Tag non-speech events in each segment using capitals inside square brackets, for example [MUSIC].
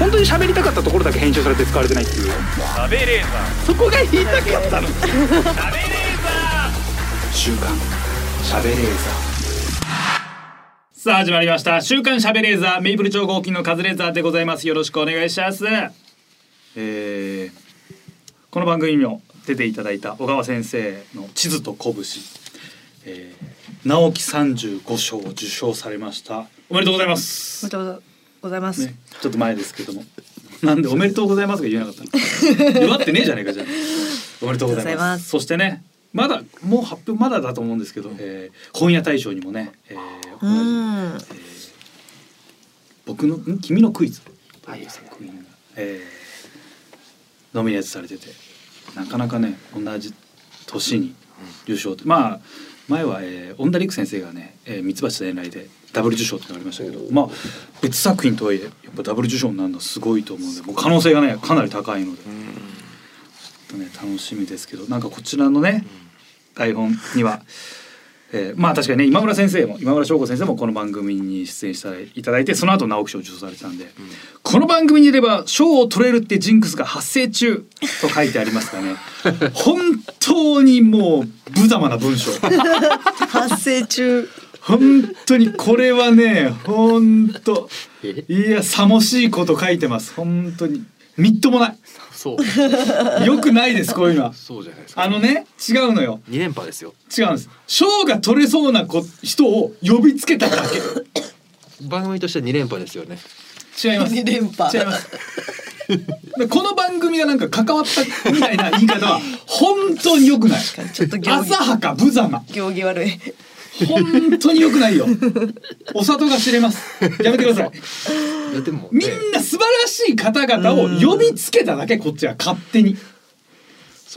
本当に喋りたかったところだけ編集されて使われてないっていう。食べレー。ザそこが言いたかったの。ー食べレー。ザ週刊しゃべれー。さあ始まりました。週刊しゃべレーザー。メイプル超合金のカズレーザーでございます。よろしくお願いします。えー、この番組にも出ていただいた小川先生の地図と拳。えー、直木35賞を受賞されました。おめでとうございます。おめでとうございます。ね、ちょっと前ですけども。なんでおめでとうございますが言えなかったの。祝ってねえじゃねえかじゃあ。おめでとうございます。そしてね、まだもう発表まだだと思うんですけど、えー、本屋大賞にもね、えー、う同じん。僕のん？君のクイズという作品が、えー、ノミネートされてて、なかなかね同じ年に受賞って、まあ前は、えー、恩田陸先生がね、えー、三橋伝来でダブル受賞ってのがありましたけど、まあ別作品とはいえやっぱダブル受賞になるのはすごいと思うので、もう可能性がねかなり高いので、ちょっとね楽しみですけど、なんかこちらのね台本には。えーまあ確かにね今村先生も今村翔吾先生もこの番組に出演していただいてその後直木賞を受賞されてたんで、この番組にいれば賞を取れるってジンクスが発生中と書いてありますがね [LAUGHS] 本当にもう無様な文章 [LAUGHS] 発生中。本当にこれはね本当いやさもしいこと書いてます。本当に。みっともない。そう。よくないですこういうのは。そうじゃないですか。あのね違うのよ。二連覇ですよ。違うんです。賞が取れそうな子人を呼びつけただけ。番組としては二連覇ですよね。違います。二連覇。違います。でこの番組がなんか関わったみたいな言い方は本当に良くない。ちょっと浅はか無様。行儀悪い。本当に良くないよ。お里が知れます。やめてください。いやでも、ね、みんな素晴らしい方々を呼びつけただけこっちは勝手に。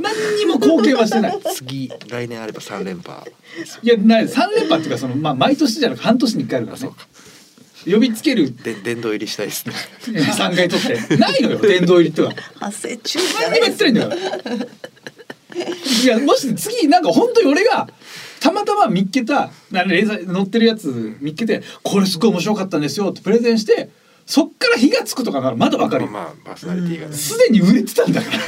何にも貢献はしてない。次来年あれば三連覇。いやない。三連覇っていうかそのまあ毎年じゃなく半年に一回あるからね。呼びつける。で殿堂入りしたいですね。三回取って。ないのよ殿堂入りっては。発生中何にも言ってないんだよいやもし次なんか本当に俺がたまたま見っけたなレーザー乗ってるやつ見っけてこれすごい面白かったんですよってプレゼンしてそっから火がつくとかならまだわかるよ。まあパーソナリティがね。すでに売れてたんだから。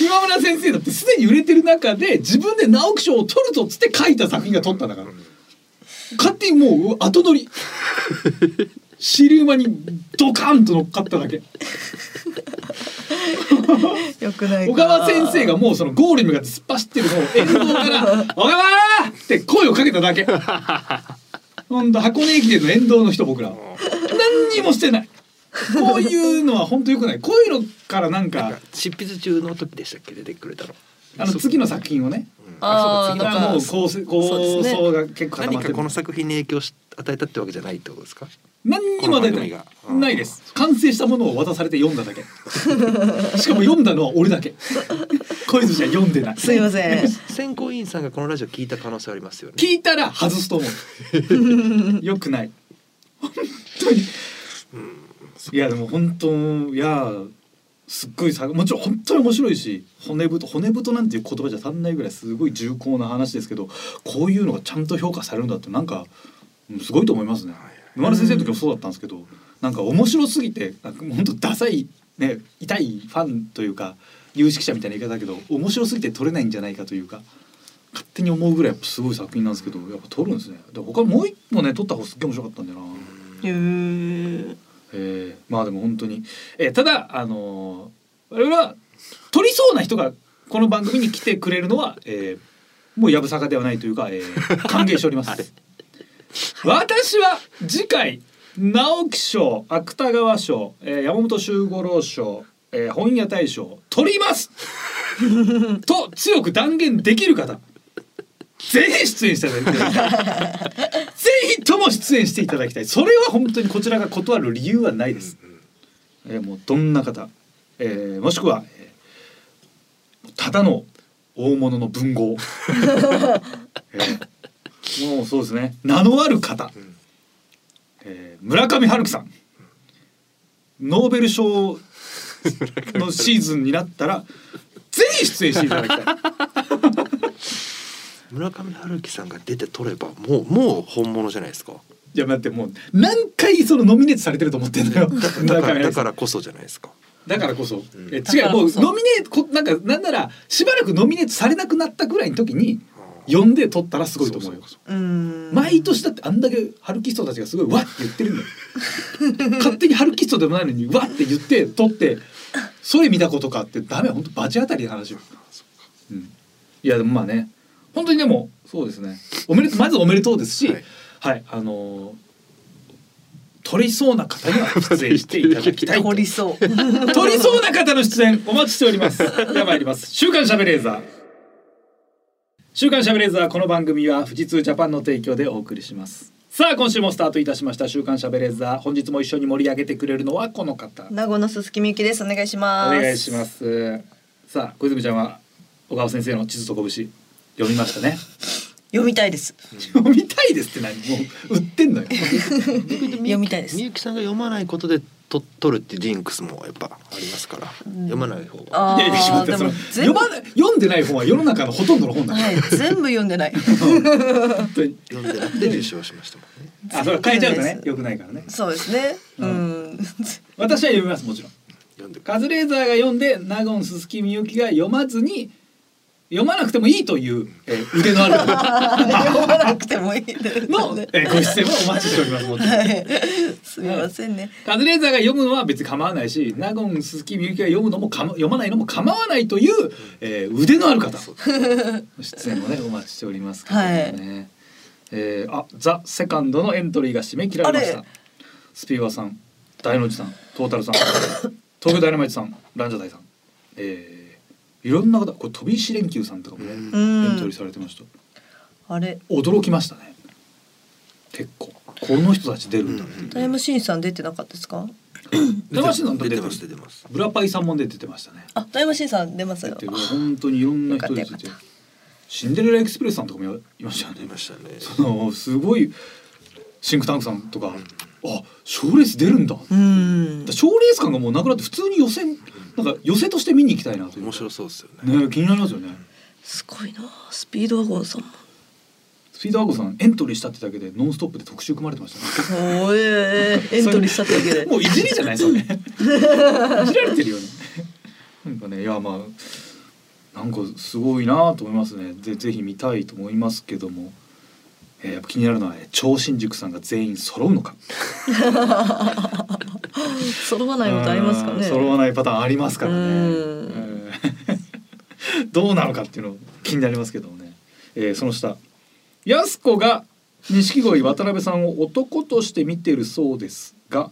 今村先生だってすでに売れてる中で自分で直木賞を取るぞっつって書いた作品が取ったんだから。勝手にもう後乗り。[LAUGHS] 尻馬にドカンと乗っかっただけ [LAUGHS] よくないか。小川先生がもうそのゴールに向かって突っ走ってるのを沿道から「小川!」って声をかけただけ。ほんと箱根駅伝の沿道の人僕らは。何にもしてない。こういうのは本当よくない。こういうのからなんかなんか執筆中の時でしたっけ？出てくれたの。あの次の作品をね。あー今もう構成構そうですね。想が結構固まってる。何かこの作品に影響し与えたってわけじゃないってことですか？何にも出てない。ないです。完成したものを渡されて読んだだけ。[LAUGHS] しかも読んだのは俺だけ。小泉ちゃん読んでない。すいません。選考委員さんがこのラジオ聞いた可能性ありますよね。聞いたら外すと思う。[LAUGHS] よくない。本当に。いやでも本当いやすっごいさもちろん本当に面白いし骨太骨太なんていう言葉じゃ足んないぐらいすごい重厚な話ですけどこういうのがちゃんと評価されるんだってなんかうんすごいと思いますね沼田先生の時もそうだったんですけどなんか面白すぎてなんか本当ダサいね痛いファンというか有識者みたいな言い方だけど面白すぎて撮れないんじゃないかというか勝手に思うぐらいやっぱすごい作品なんですけどやっぱ撮るんですね。で他もう一個ね撮った方すっげえ面白かったんだよな。へー。えー、まあでも本当に、えーただあのー、我々は撮りそうな人がこの番組に来てくれるのは、えー、もうやぶさかではないというか、えー、歓迎しております。[LAUGHS] 私は次回直木賞芥川賞、えー、山本周五郎賞、えー、本屋大賞取ります。[LAUGHS] と強く断言できる方ぜひ出演していただきたい。ぜひとも出演していただきたい。それは本当にこちらが断る理由はないです、えーもうどんな方、えーもしくは、えーただの大物の文豪、[LAUGHS] えーもうそうですね。名のある方、えー村上春樹さん。ノーベル賞のシーズンになったらぜひ出演していただきたい。[LAUGHS] 村上春樹さんが出て取ればもうもう本物じゃないですか。いや待ってもう何回そのノミネートされてると思ってんのよ。だから中だからこそじゃないですか。だからこそ、ん。え違うもうノミネートこなんかなんならしばらくノミネートされなくなったぐらいの時に呼んで取ったらすごいと思うよ。そそう。ん。毎年だってあんだけハルキストたちがすごいわって言ってるんだよ。[LAUGHS] 勝手にハルキストでもないのにわって言って取ってそれ見たことかってダメ本当バチ当たりの話よ、うん、いやでもまあね。本当にでもそうですね。おめでまずおめでとうですしはい。はい、あのー取りそうな方には出演していただきたいと。取りそう。取りそうな方の出演お待ちしております。では参ります。週刊シャベレーザー。週刊シャベレーザーこの番組は富士通ジャパンの提供でお送りします。さあ今週もスタートいたしました週刊シャベレーザー本日も一緒に盛り上げてくれるのはこの方。名護の鈴木みゆきですお願いしおます願いします。さあ小泉ちゃんは小川先生の地図と拳読みましたね。読みたいです読みたいですって何？もう売ってんのよ。読みたいですみゆきさんが読まないことでと取るってジンクスもやっぱありますから、読まない方が。あいやいや読まない読んでない本は世の中のほとんどの本だから。はい全部読んでない本当に読んでなくて受賞しましたもんね。あ、それ変えちゃうとね良くないからね。そうですねううんん私は読みますもちろん。読んでカズレーザーが読んで納言鈴木みゆきが読まずに読まなくてもいいという、えー [LAUGHS] 腕のある。読まなくてもいいの、えーご出演はお待ちしております。はい。すみませんね。カズレーザーが読むのは別に構わないし納言鈴木みゆきが読むのもかま読まないのも構わないという、えー腕のある方。出演もねお待ちしておりますけどもね、えーあザ・セカンドのエントリーが締め切られました。スピーワーさん大の字さんトータルさん [LAUGHS] 東京ダイナマイトさんランジャタイさん。えーいろんな方これ飛び石連休さんとかもね、うん。エントリーされてました。あれ。驚きましたね。結構。この人たち出るんだっていう、タイムシーンさん出てなかったですか？出ました出てます出てます。ブラパイさんも出てましたね。あタイムシーンさん出ますよ。本当にいろんな人出て。シンデレラエクスプレスさんとかもいましたよね。いましたね。そのすごいシンクタンクさんとか、あ賞レース出るんだ。うん。賞レース感がもうなくなって普通に予選なんか寄せとして見に行きたいなという面白そうですよね。ね気になりますよね。すごいなスピードワゴンさんも。スピードワゴンさんエントリーしたってだけでノンストップで特集組まれてましたね。おえエントリーしたってだけで。もういじりじゃないそれいじられてるよね。なんかねいやまあなんかすごいなと思いますね。でぜひ見たいと思いますけども、えーやっぱ気になるのはえー超新塾さんが全員揃うのか [LAUGHS] [LAUGHS] 揃わないことありますかね。うん揃わないパターンありますからね。[LAUGHS] どうなのかっていうの気になりますけどもね、えーその下。安子が錦鯉渡辺さんを男として見てるそうですが、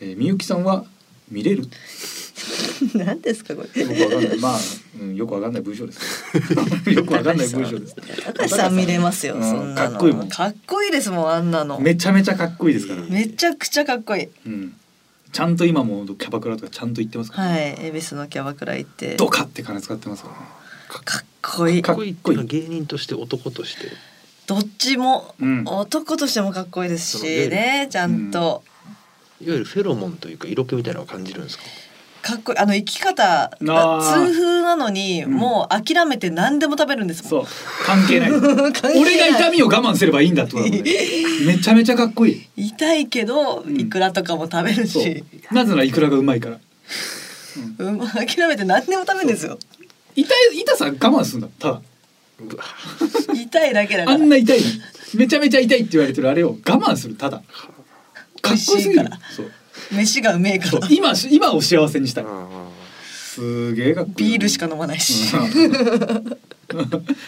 えー、みゆきさんは見れる？[LAUGHS] 何ですかこれ。よくわかんない。まあ、うん、よくわかんない文章です。よくわかんない文章です。高橋さん見れますようんそんなの。かっこいいもん。かっこいいですもんあんなの。めちゃめちゃかっこいいですから、めちゃくちゃかっこいい。うん、ちゃんと今もキャバクラとかちゃんと言ってますか？ら、はい恵比寿のキャバクラ行って。ドカって金使ってますか？らねかっこいいかかっこいい芸人として男として。どっちも、うん。男としてもかっこいいですしねねちゃんと、いわゆるフェロモンというか色気みたいなのを感じるんですか？かっこいいあの生き方あー。痛風なのに、うん。もう諦めて何でも食べるんですもん。そう。関係ない。[LAUGHS] 俺が痛みを我慢すればいいんだってことだもんねめちゃめちゃかっこいい。痛いけど、ん。イクラとかも食べるそう。しなぜならイクラがうまいから。うん、諦めて何でも食べるんですよ。痛い痛さ我慢するんだ。ただ。痛いだけだから。あんな痛いのめちゃめちゃ痛いって言われてるあれを我慢する。ただ。かっこよすぎる。美味しいからそう飯がうめえから。今今を幸せにしたすげえかっこいいビールしか飲まないし、うん。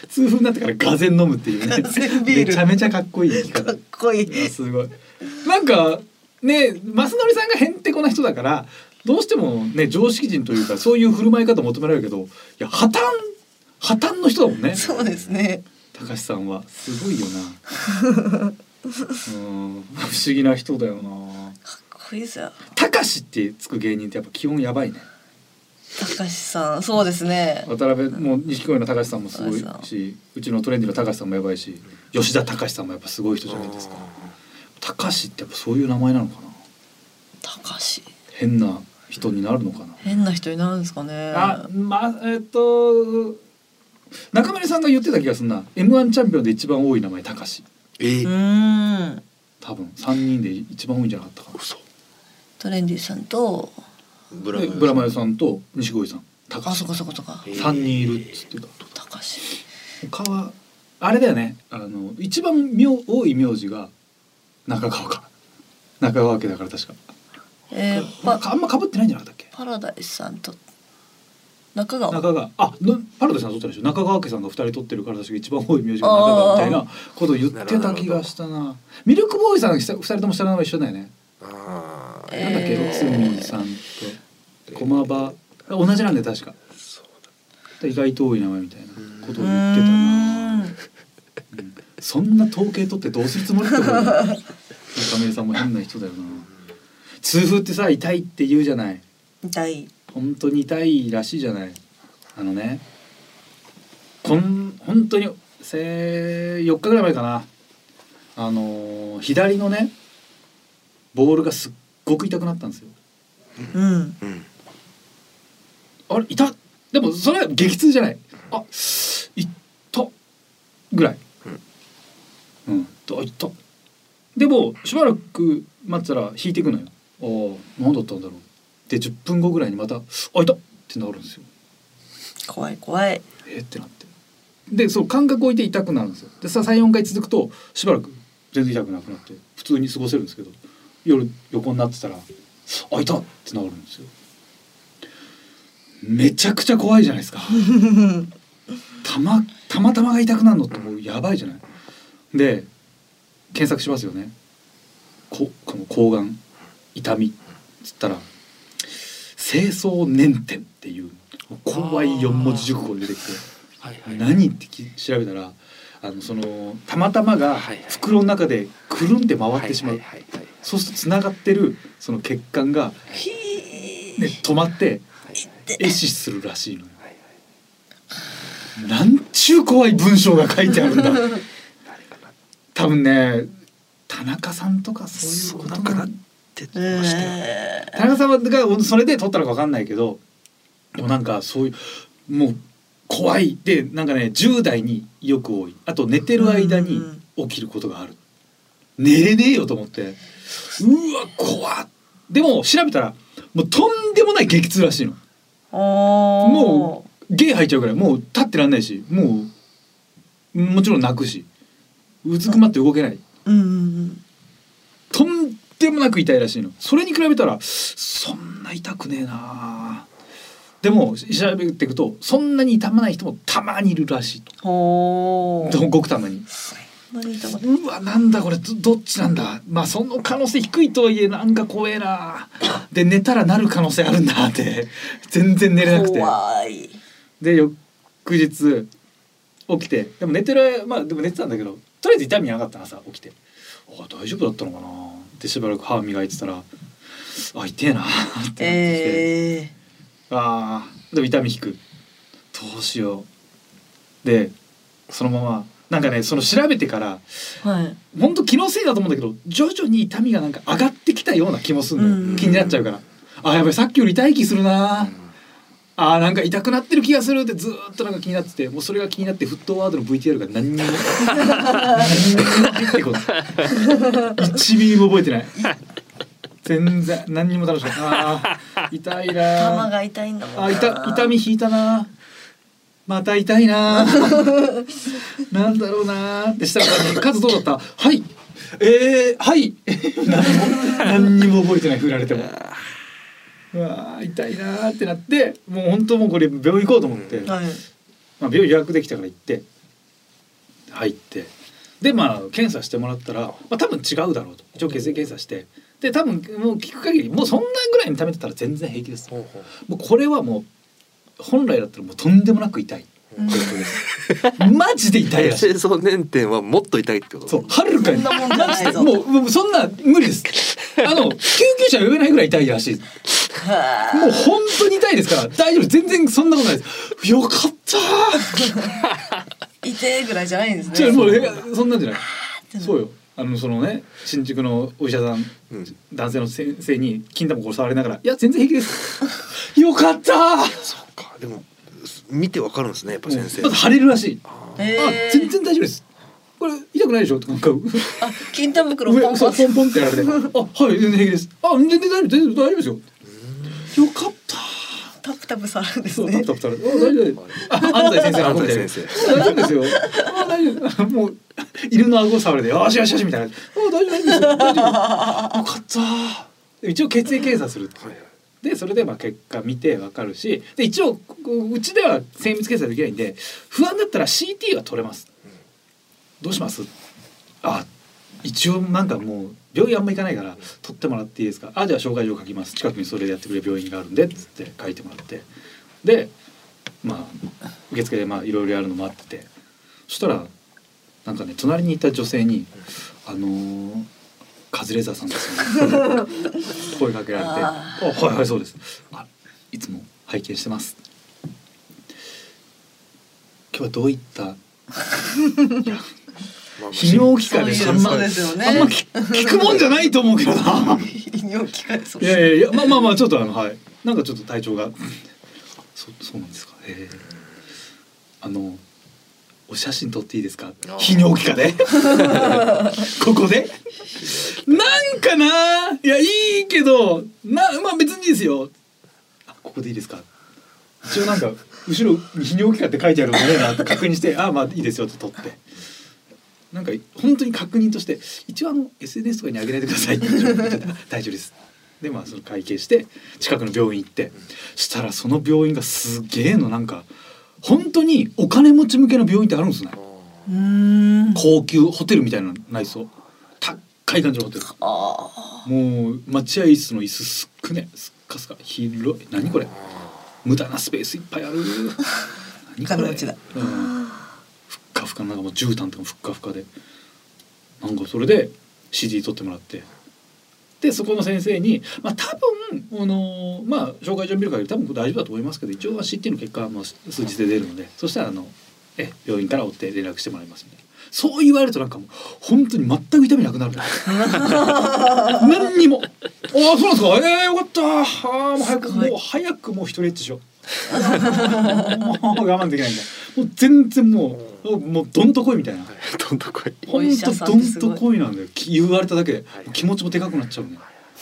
痛風になってからがぜん飲むっていうね。めちゃめちゃかっこいい生き方。かっこいい。すごい。なんかね増則さんがへんてこな人だからどうしてもね常識人というかそういう振る舞い方求められるけどいや破綻破綻の人だもんね。そうですね。高橋さんは。すごいよな。うん。不思議な人だよなかっこいいですよ。高橋ってつく芸人ってやっぱ基本やばいね。高橋さんそうですね。渡辺もう錦鯉の高橋さんもすごいしうちのトレンディの高橋さんもやばいし吉田隆さんもやっぱすごい人じゃないですか。高橋ってやっぱそういう名前なのかな？高橋変な人になるのかな？変な人になるんですかね。あまあえっと中村さんが言ってた気がするな。M1 チャンピオンで一番多い名前高橋えうーん。多分三人で一番多いんじゃなかったかな。嘘トレンディさんとブラブラマヨさんと西郷さん。高橋。あそこそこそこ三人いるっつってた。高橋。他はあれだよね。あの一番名多い名字が中川か。中川家だから確か。えー、パまああんま被ってないんじゃなかったっけ？パラダイスさんと中川。中川。あのパラダイスさん取ったでしょ。中川家さんが二人取ってるから確か一番多い名字が中川みたいなことを言ってた気がしたな。ミルクボーイさん二人とも下の名前一緒だよね。ああ、えなんだっけー六角さんと駒場同じなんだよ確か。そう意外と多い名前みたいなことをう言ってたな。うん。そんな統計取ってどうするつもりって思うよ。[LAUGHS] 中村さんも変な人だよな。痛風ってさ痛いって言うじゃない。痛い。本当に痛いらしいじゃない。あのね。こん本当にせ4日ぐらい前かな。あのー左のねボールがすっごく痛くなったんですよ。うん。うん。あれ？痛っ。でもそれは激痛じゃない。あいっ。たぐらい。うん。あいったでもしばらく待ってたら引いていくのよ。ああ何だったんだろう。で10分後ぐらいにまた「あいた!」ってなるんですよ。怖い怖い。えーってなって。でそう感覚置いて痛くなるんですよ。でさ34回続くとしばらく全然痛くなくなって普通に過ごせるんですけど夜横になってたら「あいた!」ってなるんですよ。めちゃくちゃ怖いじゃないですか。たまたまたまが痛くなるのってもうやばいじゃない。で検索しますよね。ここの抗がん痛みっつったら清掃粘点っていう怖い四文字熟語が出てきてはいはい。何ってき調べたらあのそのたまたまが袋の中でくるんって回ってしまう、はいはいはいはいそうするとつながってるその血管が、ひね、止まってはい。壊死するらしいのよ。はいなんちゅう怖い文章が書いてあるんだ。[LAUGHS] 多分ね田中さんとかそういうことかなってましたよ。え田中さんがそれで撮ったのか分かんないけどでもなんかそういうもう怖い。でなんかね10代によく多い。あと寝てる間に起きることがある寝れねえよと思って。うわ怖っ。でも調べたらもうとんでもない激痛らしいの。もゲー吐いちゃうぐらいもう立ってらんないしもうもちろん泣くし。うずくまって動けない。うんうんうん。とんでもなく痛いらしいの。それに比べたらそんな痛くねえな。でも調べていくとそんなに痛まない人もたまにいるらしいと。ごくたまにうわなんだこれどどっちなんだ。まあその可能性低いとはいえなんか怖えな。で寝たらなる可能性あるんだって。全然寝れなくて。怖い。で翌日起きて。でも寝てるまあでも寝てたんだけどとりあえず痛みなかった朝起きて。あ大丈夫だったのかな。ってしばらく歯磨いてたらあ痛えなってなってきて、えあーでも痛み引く。どうしよう。でそのままなんかねその調べてからー、はい。本当気のせいだと思うんだけど徐々に痛みがなんか上がってきたような気もするのよ、うん気になっちゃうから。あやばいさっきより痛い気するな、あーなんか痛くなってる気がするってずーっとなんか気になっててもうそれが気になって沸騰ワードの VTR が何にも何にも入ってこない。1ミリも覚えてない。全然何にも楽しくない。あー痛いな頭が痛いんだもんな。あ痛痛み引いたなまた痛いな。なんだろうなってしたら数どうだった？はい。えー、はい。何も何にも覚えてない振られても。うわー痛いなーってなってもう本当もうこれ病院行こうと思って、はい。まあ、病院予約できたから行って。入って。でまあ検査してもらったら、まあ、多分違うだろうと。一応血液検査して。で多分もう聞く限りもうそんなぐらいに溜めてたら全然平気です。ほうほう。もうこれはもう本来だったらもうとんでもなく痛い。うん。[LAUGHS] マジで痛いらしい。清掃粘点はもっと痛いってこと？そうはるかに。そんなもうもうそんな無理です。あの救急車呼べないぐらい痛いらしいはもう本当に痛いですから大丈夫全然そんなことないです。よかったー。[LAUGHS] いてぐらいじゃないんですね。じゃあもうえそんなんじゃない。そうよあのそのね新宿のお医者さんうん。男性の先生に金玉こう触れながら「いや全然平気です」[LAUGHS] よかったー。そうか。でも見てわかるんですねやっぱ先生。まず腫れるらしい。あ「ー。あえー全然大丈夫です。これ痛痛くないでしょ？とか。あ金玉袋ポンポン。ポンポンってやられて「あはい全然平気です」「あ全然大丈夫全然大丈夫ですよ」よかったタプタプされるんですそうタねプタプされて「あ大丈夫。あ安西先生安西先大丈夫ですよ。あ大丈夫。もう犬の顎触れて「よしよしよし」みたいな「あ大丈夫大丈夫。ですよ大丈夫よかった」一応血液検査するでそれでまあ結果見てわかるし。で一応こううちでは精密検査できないんで不安だったら CT は取れます。どうします？あ一応なんかもう病院あんま行かないから取ってもらっていいですか？あじゃあ紹介状書きます。近くにそれやってくれる病院があるんでっつって書いてもらって。でまあ受付でまあいろいろやるの待ってて。そしたらなんかね隣にいた女性に「あのーカズレーザーさんですよね」[LAUGHS] 声かけられて「ああはいはいそうです」あ「いつも拝見してます」今日はどういった？ま [LAUGHS] あ泌尿器科でそんねあんま聞聞くもんじゃないと思うけどな。泌尿器科ですいやいやいやまあまあまあちょっとあのはいなんかちょっと体調がそそうなんですか。ええあのお写真撮っていいですか？泌尿器科で [LAUGHS] ここでなんかないやいいけどなまあ別にいいですよ。あここでいいですか？一応なんか後ろに泌尿器科って書いてあるのねえなって確認してああまあいいですよって撮って。なんか本当に確認として一応あの SNS とかに上げないでくださいって言っちゃった大丈夫です。でまあその会計して近くの病院行ってしたらその病院がすげえのなんか本当にお金持ち向けの病院ってあるんですね。高級ホテルみたいな内装高い感じのホテルあもう待合室の椅子すっくねすっかすか。広い。何これ。無駄なスペースいっぱいある。[LAUGHS] 何これ。うん、かふかなんかもう絨毯とかもふっかふかで。なんかそれで CD 取ってもらって。でそこの先生にまあ多分あのーまあ紹介状見る限り多分大丈夫だと思いますけど一応は CT の結果はもう数日で出るのでそしたらあのえ病院から追って連絡してもらいますみたいな。そう言われるとなんかもう本当に全く痛みなくなる。[LAUGHS] 何にも。ああそうなんですか。ええよかった。ああもう早くもう早くもう一人エッチしよう。[LAUGHS] もう我慢できないんだ。もう全然もうもうどんとこいみたいな。[LAUGHS] どんどん来い。ほんお医者とどんとこいなんだよ。き言われただけ。ではい。気持ちもでかくなっちゃうね。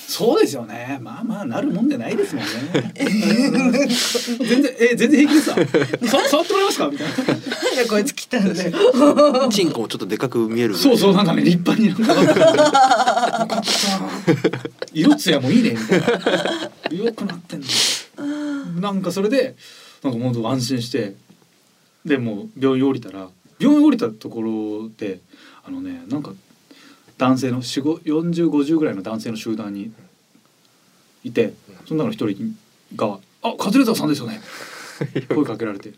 そうですよね。まあまあなるもんじゃないですもんね。[LAUGHS] 全然え全然平気ですわ。さ触ってもらえますか？みたいな。あなんだこいつ来たんで。チンコもちょっとでかく見えるそうそうなんかね立派になんか。[LAUGHS] 色艶もいいねみたいな。よくなってんの。なんかそれでなんかもう安心してでもう病院降りたら病院降りたところであのねなんか男性の4050ぐらいの男性の集団にいてその中の一人が「あカズレーザーさんですよね」[LAUGHS] 声かけられてよ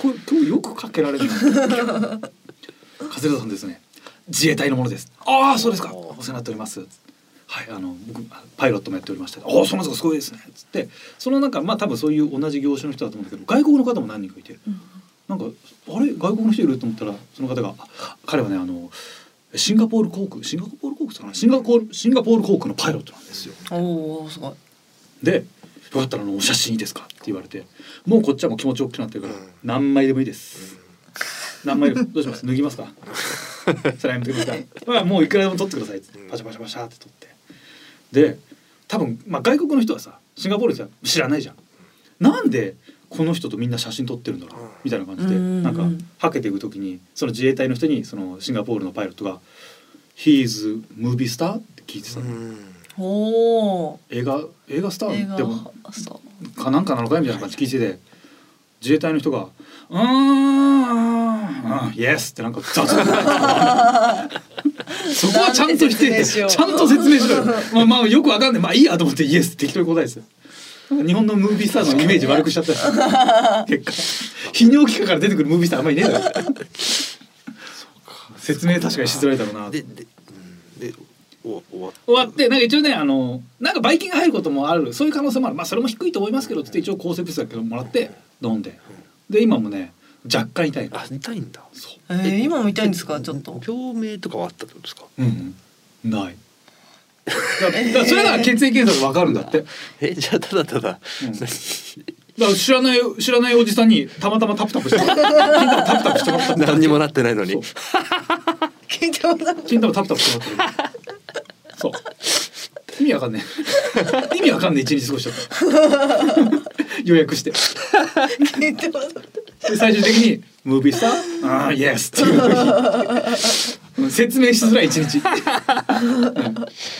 く今日よくかけられるな。[LAUGHS] カズレーザーさんですね。自衛隊のものです。ああそうですか。お世話になっております。はいあの僕パイロットもやっておりましてああそうなんですか。すごいですね。つってその中まあ多分そういう同じ業種の人だと思うんだけど外国の方も何人かいてなんかあれ？外国の人いると思ったらその方があ彼はねあのシンガポール航空シンガポール航空かな？シンガポールシンガポール航空のパイロットなんですよ。おおすごい。で「よかったらあのお写真いいですか?」って言われてもうこっちはもう気持ち大きくなってるから、うん。何枚でもいいです、何枚でも [LAUGHS] どうします？脱ぎますか？それやめてくださいま [LAUGHS] あもういくらでも撮ってくださいパシャパシャパシャって撮って。で多分、まあ、外国の人はさシンガポールじゃ知らないじゃん。なんでこの人とみんな写真撮ってるんだろうみたいな感じでうんなんかはけていく時にその自衛隊の人にそのシンガポールのパイロットが「He is movie star?」って聞いてたの、映画映画スター？でもかなんかなのかい？みたいな感じ聞いてて自衛隊の人が「うーんうんイエス」ってなんか雑な [LAUGHS] そこはちゃんと否定しよう。ちゃんと説明しろよ。まあまあよくわかんない。まあいいやと思ってイエスって適当に答えですよ日本のムービースターのイメージ悪くしちゃったよ。[LAUGHS] 結果。泌尿器科から出てくるムービースターあんまりいねえだろ説明確かにしづらいだろうなででうんでお終わっ終わってなんか一応ねあのなんかばい菌が入ることもある。そういう可能性もある。まあそれも低いと思いますけどって一応抗生物質だけどもらって飲んで。で今もね若干痛い。のあ痛いんだ。そう。えー、今も痛いんですか？ちょっと。病名とかはあったってことですか？うん、うん、ないだそれなら血液検査でわかるんだって、えじゃあただただ。うん、だから知らない知らないおじさんにたまたまタプタプしてもらった。タプタプしてもらった何にもなってないのに。そう。金玉だ。金玉タプタプしてもらってるそう。意味わかんねえ。[LAUGHS] 意味わかんねえ一日過ごしちゃった。[LAUGHS] 予約して。金玉だ。で最終的に「ムービースター？ああイエス」っていう。うん説明しづらい一日、うん。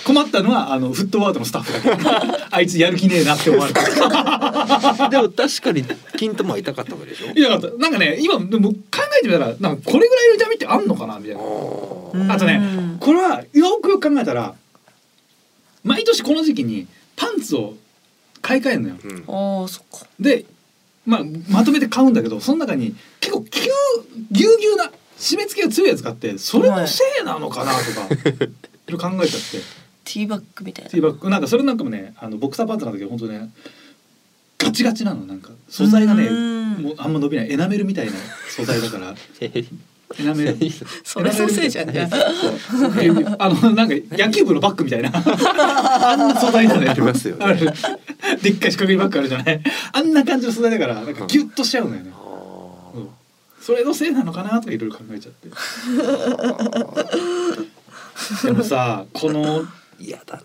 困ったのはあのフットワードのスタッフだけ。あいつやる気ねえなって思われたでも確かに金玉は痛かったわけでしょ？いやなんかなんかね今でも考えてみたらなんかこれぐらいの痛みってあんのかなみたいな。ああとねこれはよくよく考えたら毎年この時期にパンツを買い替えるのよ。ーうん。ああそっか。で、まあ、まとめて買うんだけどその中に結構ぎゅうぎゅうぎゅうな締め付けが強いやつがあってそれのせいなのかなとか、いろいろ考えちゃって。ティーバッグみたいな。ティーバッグ。なんかそれなんかもねあのボクサーパンツなんだけど本当ねガチガチなのなんか。素材がねうん。もうあんま伸びない。エナメルみたいな素材だから。[LAUGHS] エナメル。それのせいじゃん。じゃあのなんか野球部のバッグみたいな。あんな素材なのよありますよね。でっかい四角いバッグあるじゃない。あんな感じの素材だからなんかギュッとしちゃうのよね、あうんそれのせいなのかなとかいろいろ考えちゃって。[LAUGHS] でもさこのー嫌だな。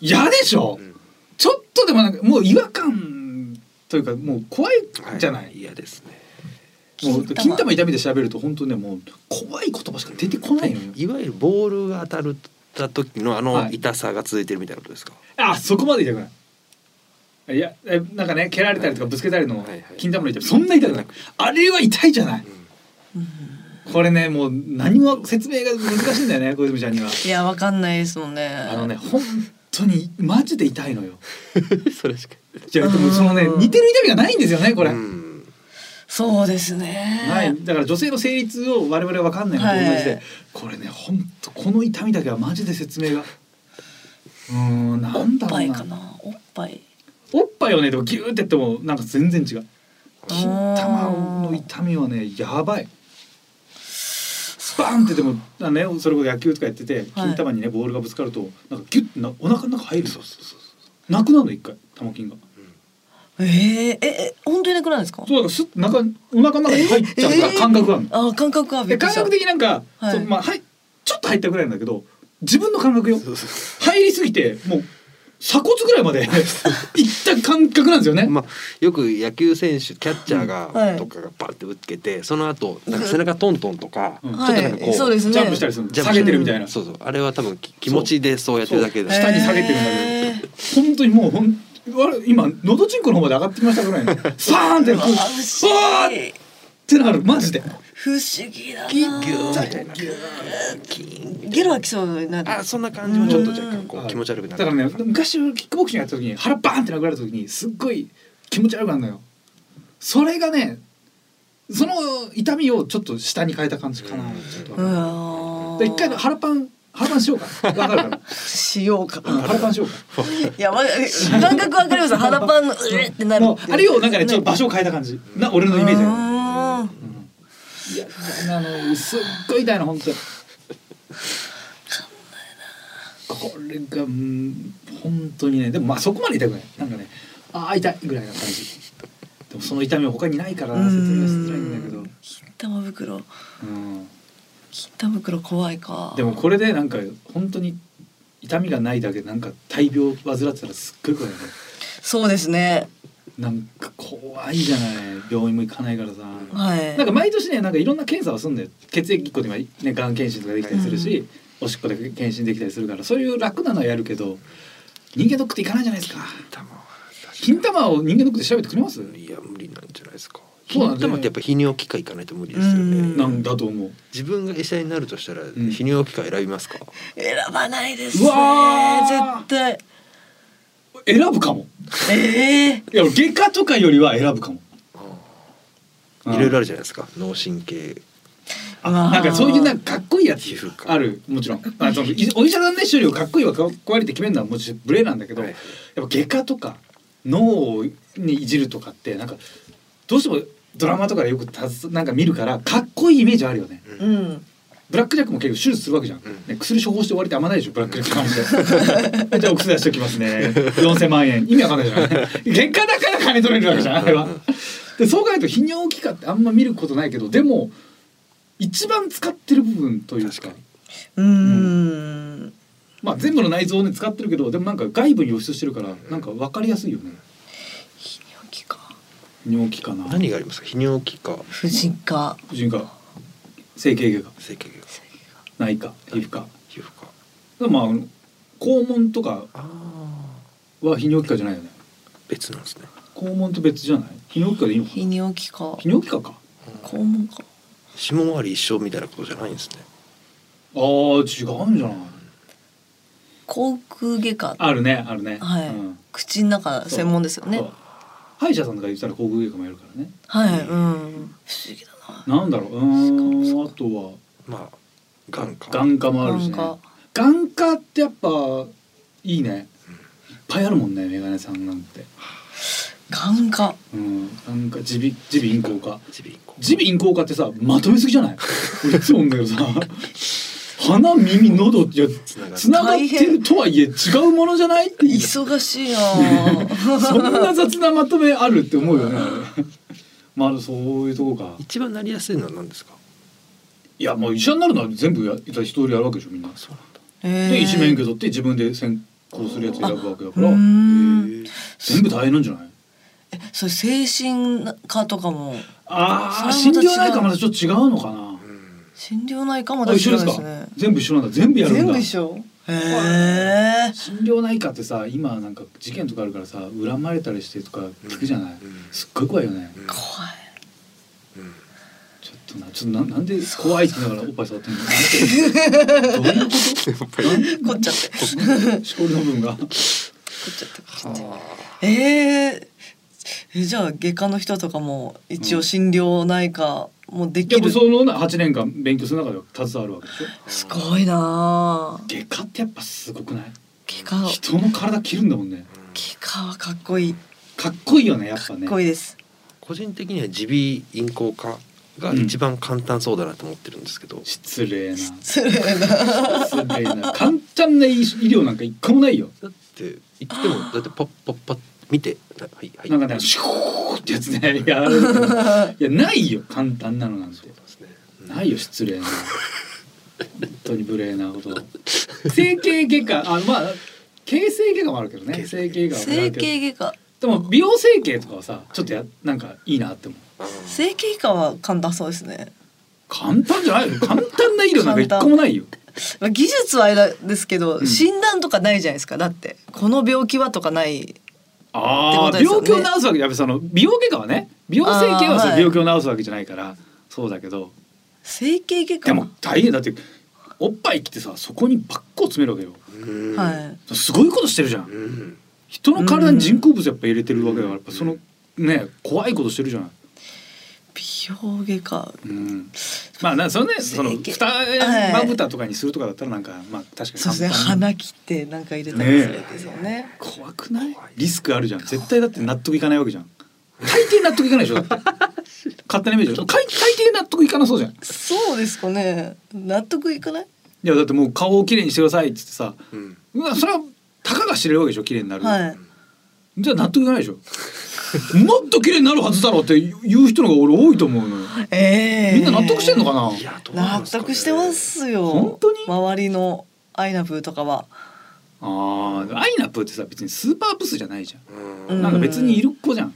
嫌でしょ、うん。ちょっとでもなんかもう違和感というかもう怖いじゃない、嫌ですね。もう金玉痛みで調べると本当ねもう怖い言葉しか出てこないのよ、いわゆるボールが当たるた時のあはい。の痛さが続いてるみたいなことですか、あそこまで痛くないいやえなんかね蹴られたりとかぶつけたりの金玉の痛みそんな痛くない。あれは痛いじゃない。これねもう何も説明が難しいんだよね小泉ちゃんには。いやわかんないですもんね。あのね本当にマジで痛いのよ。[LAUGHS] それしか。じゃあでもそのねうん。似てる痛みがないんですよねこれ、うん。そうですね。はい、だから女性の生理痛を我々は分かんないのと同じで、はいこれね本当この痛みだけはマジで説明が。うーんなおっんだろうな。ぱいかな。おっぱいおっぱいをねでもギューってやってもなんか全然違う。金玉の痛みはねやばい。バーンってでもあねそれこそ野球とかやってて金玉にねボールがぶつかるとなんかギュッてなお腹の中入るの。なくなるの一回。玉金が。えー、ええ本当になくなるんですか？そうだすっ中お腹の中に入っちゃうから感覚があるの。あ感覚はびでっくりした。感覚的になんか、はい。そうまあはいちょっと入ったぐらいなんだけど自分の感覚よ。そうそう。入りすぎてもう鎖骨ぐらいまで [LAUGHS] いった感覚なんですよね。まあ、よく野球選手キャッチャーが、はい。とかがバンって打ってけてその後なんか背中トントンとか、うん。ちょっとなんかこう、はい。そうですね。ジャンプしたりするの？下げてるみたいな。そうそう。あれは多分き気持ちでそうやってるだけで下に下げてるんだへけど本当にもうほん今喉チンコの方まで上がってきましたぐらいの。[LAUGHS] サーンってこううわ不思わーっ議てなるマジで。不思議だなギューみたいなゲロ吐きそうになるあそんな感じもちょっと若干こう気持ち悪くなるだからね昔キックボクシングやった時に腹バーンって殴られた時にすっごい気持ち悪くなるのよ。それがねその痛みをちょっと下に変えた感じかな。一回の腹パン腹パンしようか。わかるかな。しようかうん腹パンしようか。いやま感覚わかります腹パンのうえってなるあれをなんかねちょっと場所を変えた感じ。な俺のイメージいやあのすっごい痛いの本当。に。これがうん本当にね。でもまあそこまで痛くない。なんかねああ痛いぐらいな感じ。でもその痛みは他にないからー説明しづらいんだけど、金玉袋。うん、金玉袋怖いか。でもこれでなんか本当に痛みがないだけでなんか大病患ってたらすっごい怖いね。そうですねなんか怖いじゃない。病院も行かないからさ、はい。なんか毎年ねなんかいろんな検査をするんだよ。血液1個でもねがん検診とかできたりするし、おしっこで検診できたりするからそういう楽なのはやるけど人間ドックって行かないじゃないですか。金玉を人間ドックで調べてくれます？いや無理なんじゃないですか。そうなんだよね。金玉ってやっぱ泌尿器科行かないと無理ですようん。ねなんだと思う。自分が医者になるとしたらん。泌尿器科選びますか、選ばないですうね絶対選ぶかも。ええ。いや外科とかよりは選ぶかも。いろいろあるじゃないですか。脳神経。あなんかそういうなんかかっこいいやつある。もちろん。あそのいお医者さんね種類をかっこいいはかっこ悪いって決めるのはもちろん無礼なんだけど、はい。やっぱ外科とか脳にいじるとかってなんかどうしてもドラマとかでよくたずなんか見るからかっこいいイメージあるよね。うんブラックジャックも結構手術するわけじゃん、ん。ね、薬処方して終わりってあんまないでしょブラックジャックに関して。[LAUGHS] じゃあお薬出しておきますね。4,000万円。意味わかんないじゃん。外科だから金取れるわけじゃんあれは。でそう考えると泌尿器科ってあんま見ることないけどでも一番使ってる部分というか。確かに。うーん。まあ全部の内臓をね使ってるけどでもなんか外部に露出してるからなんか分かりやすいよね。泌尿器か。尿器かな。何がありますか？泌尿器か。婦人科。婦人科整形外科。整形外科。内科皮膚科。皮膚科。まあ肛門とかああは泌尿器科じゃないよね。別なんですね。肛門と別じゃない？泌尿器科でいいのかな？泌尿器か泌尿器科か。肛門か下回り一緒みたいなことじゃないんですね。あー違うんじゃない？口腔外科。あるねあるね。はい。うん。口の中専門ですよね。歯医者さんとか言ったら口腔外科もやるからね。はいうん。不思議だななんだろう。うーんあとは。まあ眼科。眼科もあるしね。眼科。ってやっぱいいね。いっぱいあるもんねメガネさんなんて。眼科。うん眼科。耳鼻耳鼻咽喉科。耳鼻咽喉。科ってさまとめすぎじゃない？俺いつも思うんだけどさ。[LAUGHS] 鼻耳喉いやつながってるとはいえ違うものじゃない？って忙しいな [LAUGHS] そんな雑なまとめあるって思うよねまあそういうとこか。一番なりやすいのは何ですか？いやもう医者になるのは全部や一通りやるわけでしょみんな。そうなんだ。で医師免許取って自分で専攻するやつ選ぶわけだから。え全部大変なんじゃない？えそれ精神科とかも？ああそれまた違う。診療内科またちょっと違うのかな。うん。心療内科も一緒ですか？ね全部一緒なんだ。全部やるんだ。全部一緒へえ診療内科ってさ今なんか事件とかあるからさ恨まれたりしてとか聞くじゃない、うんすっごい怖いよね、うん。怖い。うん。ちょっとなちょっとななんで怖いって言いながらおっぱい触ってんの？どういうこ凝っちゃって。としこりの部分が。凝っちゃって凝っちゃって。はえー。えじゃあ外科の人とかも一応診療内科もできる、でもそのな8年間勉強する中では携わるわけでしょ？すごいなあ。外科ってやっぱすごくない？外科。人の体切るんだもんね。外科はかっこいい。かっこいいよねやっぱかっねこいいです。個人的には耳鼻咽喉科が一番簡単そうだなと思ってるんですけど、失礼な。失礼な。失礼な。簡単な医医療なんか一個もないよ。だって言ってもだってパッパッパッ見て。はいはい。なんかねシューってやつねやられるいやないよ。簡単なのなんて。そうなんですね。ないよ失礼な。本当に無礼なこと。整形外科。あまあ形成外科もあるけどね。形整形外科整形外科。でも美容整形とかはさちょっとやなんかいいなって思う。整形外科は簡単そうですね。簡単じゃないよ。簡単な医療なんか一個もないよ。まあ技術はあれですけど、ん。診断とかないじゃないですか。だってこの病気はとかないああ、ね病気を治すわけやっぱその美容外科はね。美容整形はそあーはい。れ病気を治すわけじゃないからそうだけど。整形外科？でも大変だっておっぱい切ってさそこにバッコを詰めるわけよ。すごいことしてるじゃん。うん人の体に人工物やっぱ入れてるわけだからやっぱそのね怖いことしてるじゃん、美容外科。うん、まあなそのねその整形二はい。まぶたとかにするとかだったらなんかまあ確かにそうですね。鼻切ってなんか入れたりするんですよね。怖くない？リスクあるじゃん。絶対だって納得いかないわけじゃん。大抵納得いかないでしょ [LAUGHS] 勝手なイメージ。大大抵納得いかなそうじゃん。いそうですかね。納得いかない？やだってもう顔をきれいにしてくださいっつってさうん。うわそれはたかが知れるわけでしょきれいになる、はい。じゃあ納得いかないでしょもっと綺麗になるはずだろうって言う人の方が俺多いと思うのよ。ええ。みんな納得してんのかな？なん納得してますよ。本当に？周りのアイナブーとかは。あーアイナップってさ別にスーパーブスじゃないじゃうん。うん。んなんか別にいる子じゃん。うん。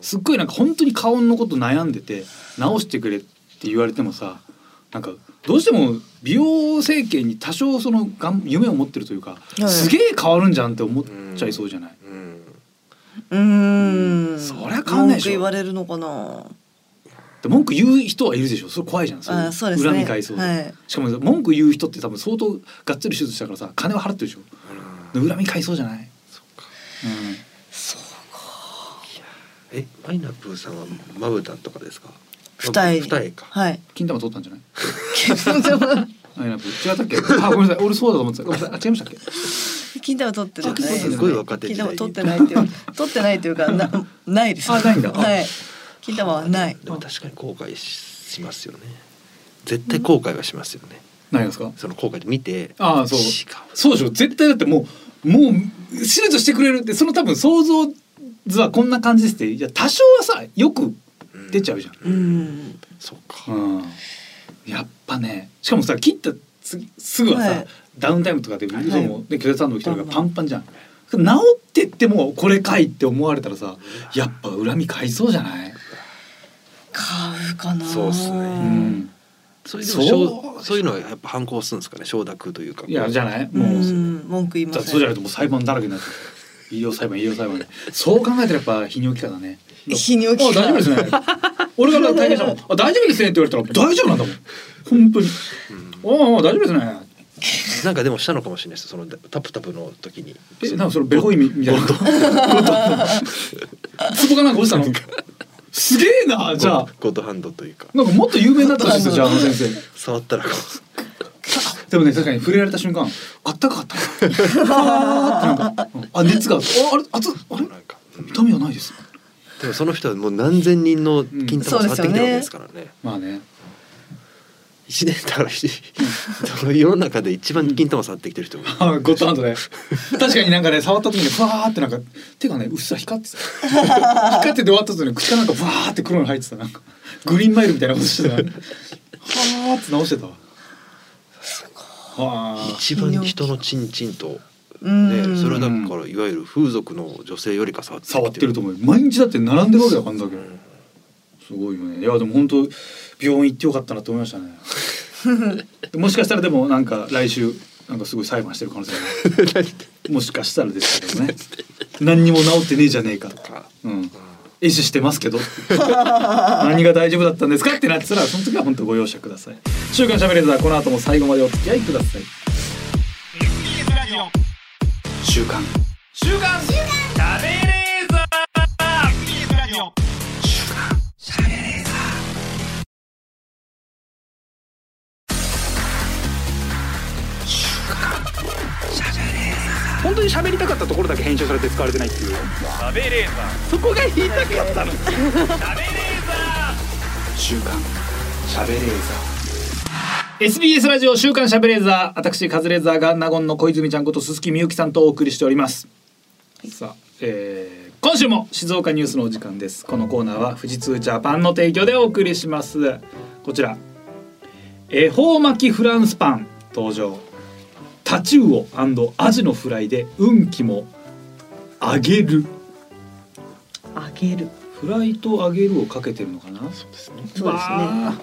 すっごいなんか本当に顔のこと悩んでて直してくれって言われてもさなんかどうしても美容整形に多少そのがん夢を持ってるというか、い。すげえ変わるんじゃんって思っちゃいそうじゃない、うん。うーんそりゃ変わんないでしょ。文句言われるのかな。で文句言う人はいるでしょ。それ怖いじゃん。そういうあそうですね。恨み返そうで、はい。しかも文句言う人って多分相当がっつり手術したからさ金は払ってるでしょ。で恨み返そうじゃない、そっか。うん。そうえマイナプーさんはまぶたとかですか？二重。二重か。はい。金玉取ったんじゃない？アイナップ違ったっけ？あごめんなさい。俺そうだと思ってた。ごめんなさい。あ違いましたっけ？金玉取ってないあ金玉すごい若手金玉取ってないっていう取 [LAUGHS] ってないというかなないです。あないんだ。はい。金玉はない。でも確かに後悔ししますよね。絶対後悔はしますよね、何がですか？その後悔で見て。ああそう。そうでしょ。絶対だってもうもう手術してくれるってその多分想像図はこんな感じですって。いや多少はさよく出ちゃうじゃん、うん。そうか。うん、やっぱねしかもさ切った次すぐはさ、はい。ダウンタイムとかではい。嘘もで拒絶反応来てるからパンパンじゃん。治ってってもこれかいって思われたらさやっぱ恨み買いそうじゃない、買うかな。そうっすね。うん、それでもそう？そうそういうのはやっぱ反抗するんですかね？承諾というか。いやじゃない？うんもう、文句言いません。そうじゃないともう裁判だらけになっ医療裁判医療裁判でそう考えたらやっぱ泌尿器科だね。泌尿器科あ大丈夫ですね。[LAUGHS] 俺が体験したもんあ大丈夫ですねって言われたら大丈夫なんだもん。本当にああ大丈夫ですね。なんかでもしたのかもしれないです。そのタプタプの時に。えなんかそれベホイミみたい？なツボかなんか落ちたの？すげえなじゃあ。ゴッドハンドというか。なんかもっと有名になったですよじゃああの先生。触ったらこでもね確かに触れられた瞬間あったかかった。ああ熱が。ああれ熱っあれ？痛みはないです。でもその人はもう何千人の金玉触ってきてるわけですからね。まあね一年だからしその世の中で一番金玉触ってきてる人ゴッドハンドね。確かになんかね触った時にふわーってなんか手がねうっすら光ってた。光ってて終わった後に口がなんかふわーって黒に入ってた。なんかグリーンマイルみたいなことしてた。はーって直してたわ。はあ一番人のチンチンとうん。ねそれはだからいわゆる風俗の女性よりか触ってき触ってると思う。よ毎日だって並んでるわけだからだけうん。すごいよね。いやでも本当病院行ってよかったなと思いましたね。[LAUGHS] もしかしたらでもなんか来週なんかすごい裁判してる可能性が。あるもしかしたらですけどね。何にも治ってねえじゃねえかとか、うん、壊死してますけど。何が大丈夫だったんですかってなってたらその時は本当ご容赦ください。週刊しゃべれーザーこの後も最後までお付き合いください。週刊。週刊。しゃべれ本当に喋りたかったところだけ編集されて使われてないっていう。そこが言いたかったの。週刊しゃべれーザー。SBS ラジオ週刊しゃべれーザー。私カズレーザーが納言の小泉ちゃんこと鈴木みゆきさんとお送りしております。さあ、えー今週も静岡ニュースのお時間です。このコーナーは富士通ジャパンの提供でお送りします。こちら。恵方巻きフランスパン登場タチウオアジのフライで運気も揚げる。あげる。フライと揚げるをかけてるのかな？そうですね。そうですね。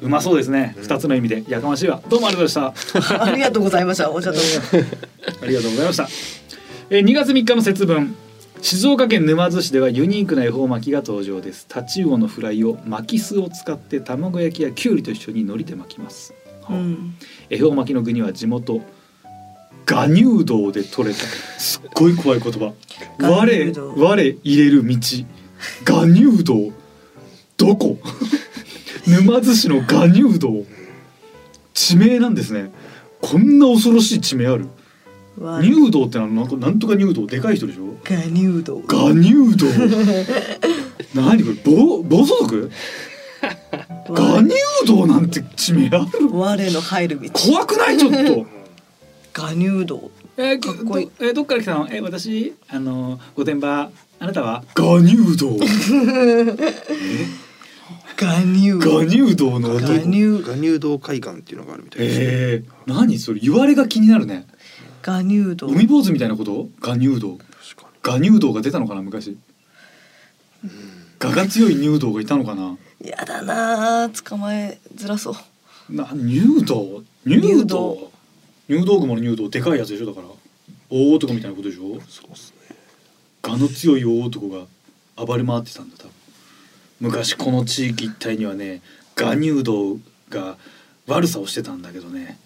うまそうですね。うん二つの意味で。やかましいわ。どうもありがとうございました。[LAUGHS] ありがとうございました。お茶と [LAUGHS] ありがとうございました。えー、2月3日の節分。静岡県沼津市ではユニークな恵方巻きが登場です。タチウオのフライを巻き酢を使って卵焼きやきゅうりと一緒に海苔で巻きます。うん。恵方巻きの具には地元ガ乳道で取れた。すっごい怖い言葉。ガ我我入れる道。ガ乳道どこ？[LAUGHS] 沼津市のガ乳道地名なんですね。こんな恐ろしい地名ある？わ入道ってのはなんかなんとか入道でかい人でしょ？ガ乳道ガ入道 [LAUGHS] 何これ？暴暴走族ガ入道なんて地名ある？我の入る道。怖くない？ちょっとガ乳道えー、かっこいい。どえーどっから来たの？えー私あの御殿場あなたは？ガ入道 [LAUGHS] ガ乳ガ入道のガ男乳ガ乳道海岸っていうのがあるみたいですね。えー、何それ？言われが気になるね。ガ乳道海坊主みたいなこと？ガ入道確かガ入道が出たのかな昔。ガが強い入道がいたのかな？やだなあ捕まえづらそう。な入道入道入道雲の入道でかいやつでしょだから。大男みたいなことでしょ？に。そうですね。我の強い大男が暴れ回ってたんだ多分。昔この地域一帯にはね我入道が悪さをしてたんだけどね。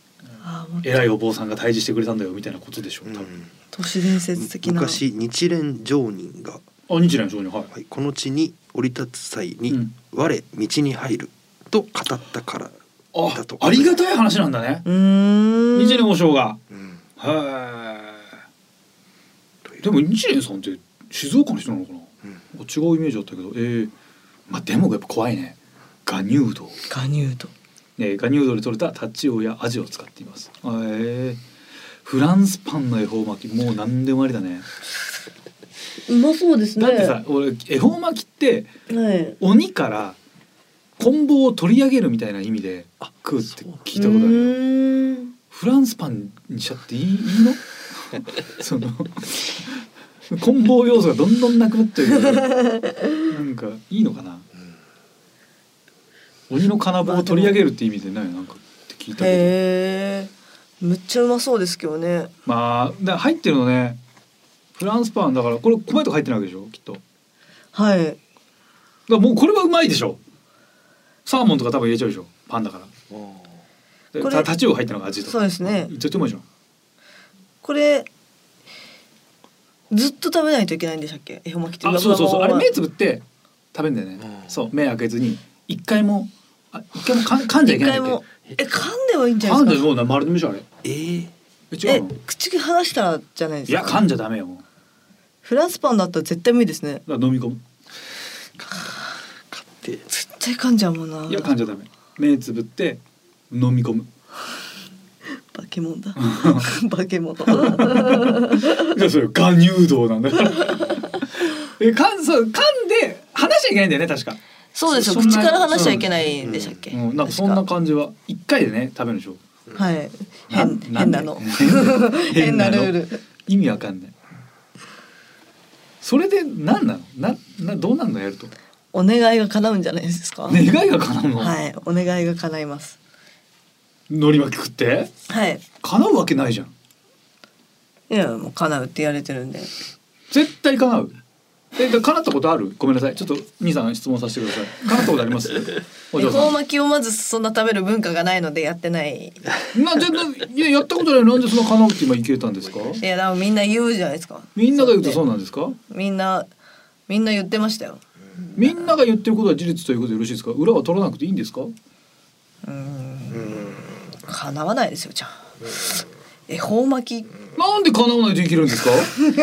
偉いお坊さんが退治してくれたんだよみたいなことでしょ多分、うん。都市伝説的な。昔日蓮上人が、あ日蓮上人はい、はい、この地に降り立つ際に、うん。我道に入ると語ったからあありがたい話なんだね。うーん。日蓮和尚が。うん。へというえでも日蓮さんって静岡の人なのかな？うん。違うイメージだったけど。ええまあでもやっぱ怖いね。ガ入道ガ乳道ねガ入道で取れたタチウオやアジを使っています。ええフランスパンの恵方巻き。もう何でもありだね。うまそうですだってさ俺恵方巻きってはい。鬼から棍棒を取り上げるみたいな意味で食うって聞いたことあるよフランスパンにしちゃっていいいいの？[LAUGHS] その棍棒要素がどんどんなくなっちゃうけどなんかいいのかな、鬼の金棒を取り上げるって意味でない？なんかって聞いたけど。むっちゃうまそうですけどね。まあだ入ってるのね。フランスパンだからこれ米とか入ってないわけでしょ？きっと。はい。らもうこれはうまいでしょサーモンとか多分入れちゃうでしょ。パンだから。でこれたタチウオ入ってるのが味とか。そうですね。いっちゃってうまいじゃん。これずっと食べないといけないんでしたっけ？恵方巻きってあそうそうそう。あれ目つぶっって食べんだよね、うん。そう。目開けずに。一回もあ一回もかん噛んじゃいけないえ噛んではいいんじゃないですか？噛んでもうな丸飲みじゃんあれ。えー、ええ違うの？口離したらじゃないですか？いや噛んじゃダメよフランスパンだったら絶対無理ですね。飲み込む。買って。絶対噛んじゃうもんな。いや噛んじゃダメ。目つぶって飲み込む。化け物だ。化け物いやそれガ乳道なんだから [LAUGHS] え噛んそう噛んで離しちゃいけないんだよね確か。そうですよ。口から離しちゃいけないんでしたっけ、うん、なんかそんな確感じは一回でね食べるでしょ。はい。変変なの。[LAUGHS] 変変なルール。意味わかんない。それで何なの？ななどうなんの？やるとお願いが叶うんじゃないですか、願いが叶うの、はいお願いが叶います。海苔巻き食って？はい。叶うわけないじゃん。いやもう叶うって言われてるんで。絶対叶う。えで叶ったことある？ごめんなさい。ちょっと兄さん質問させてください。叶ったことあります？[LAUGHS] お恵嬢さん。方巻きをまずそんな食べる文化がないのでやってない。なじゃあいややったことない。なんでその叶うって今いけたんですか？いやでもみんな言うじゃないですか。みんなが言うとそううなんですか？みんなみんな言ってましたよみんなが言ってることは事実ということでよろしいですか？裏は取らなくていいんですか？うーんうん叶わないですよじゃあ。恵方巻き。なんで叶わないといけるんですか？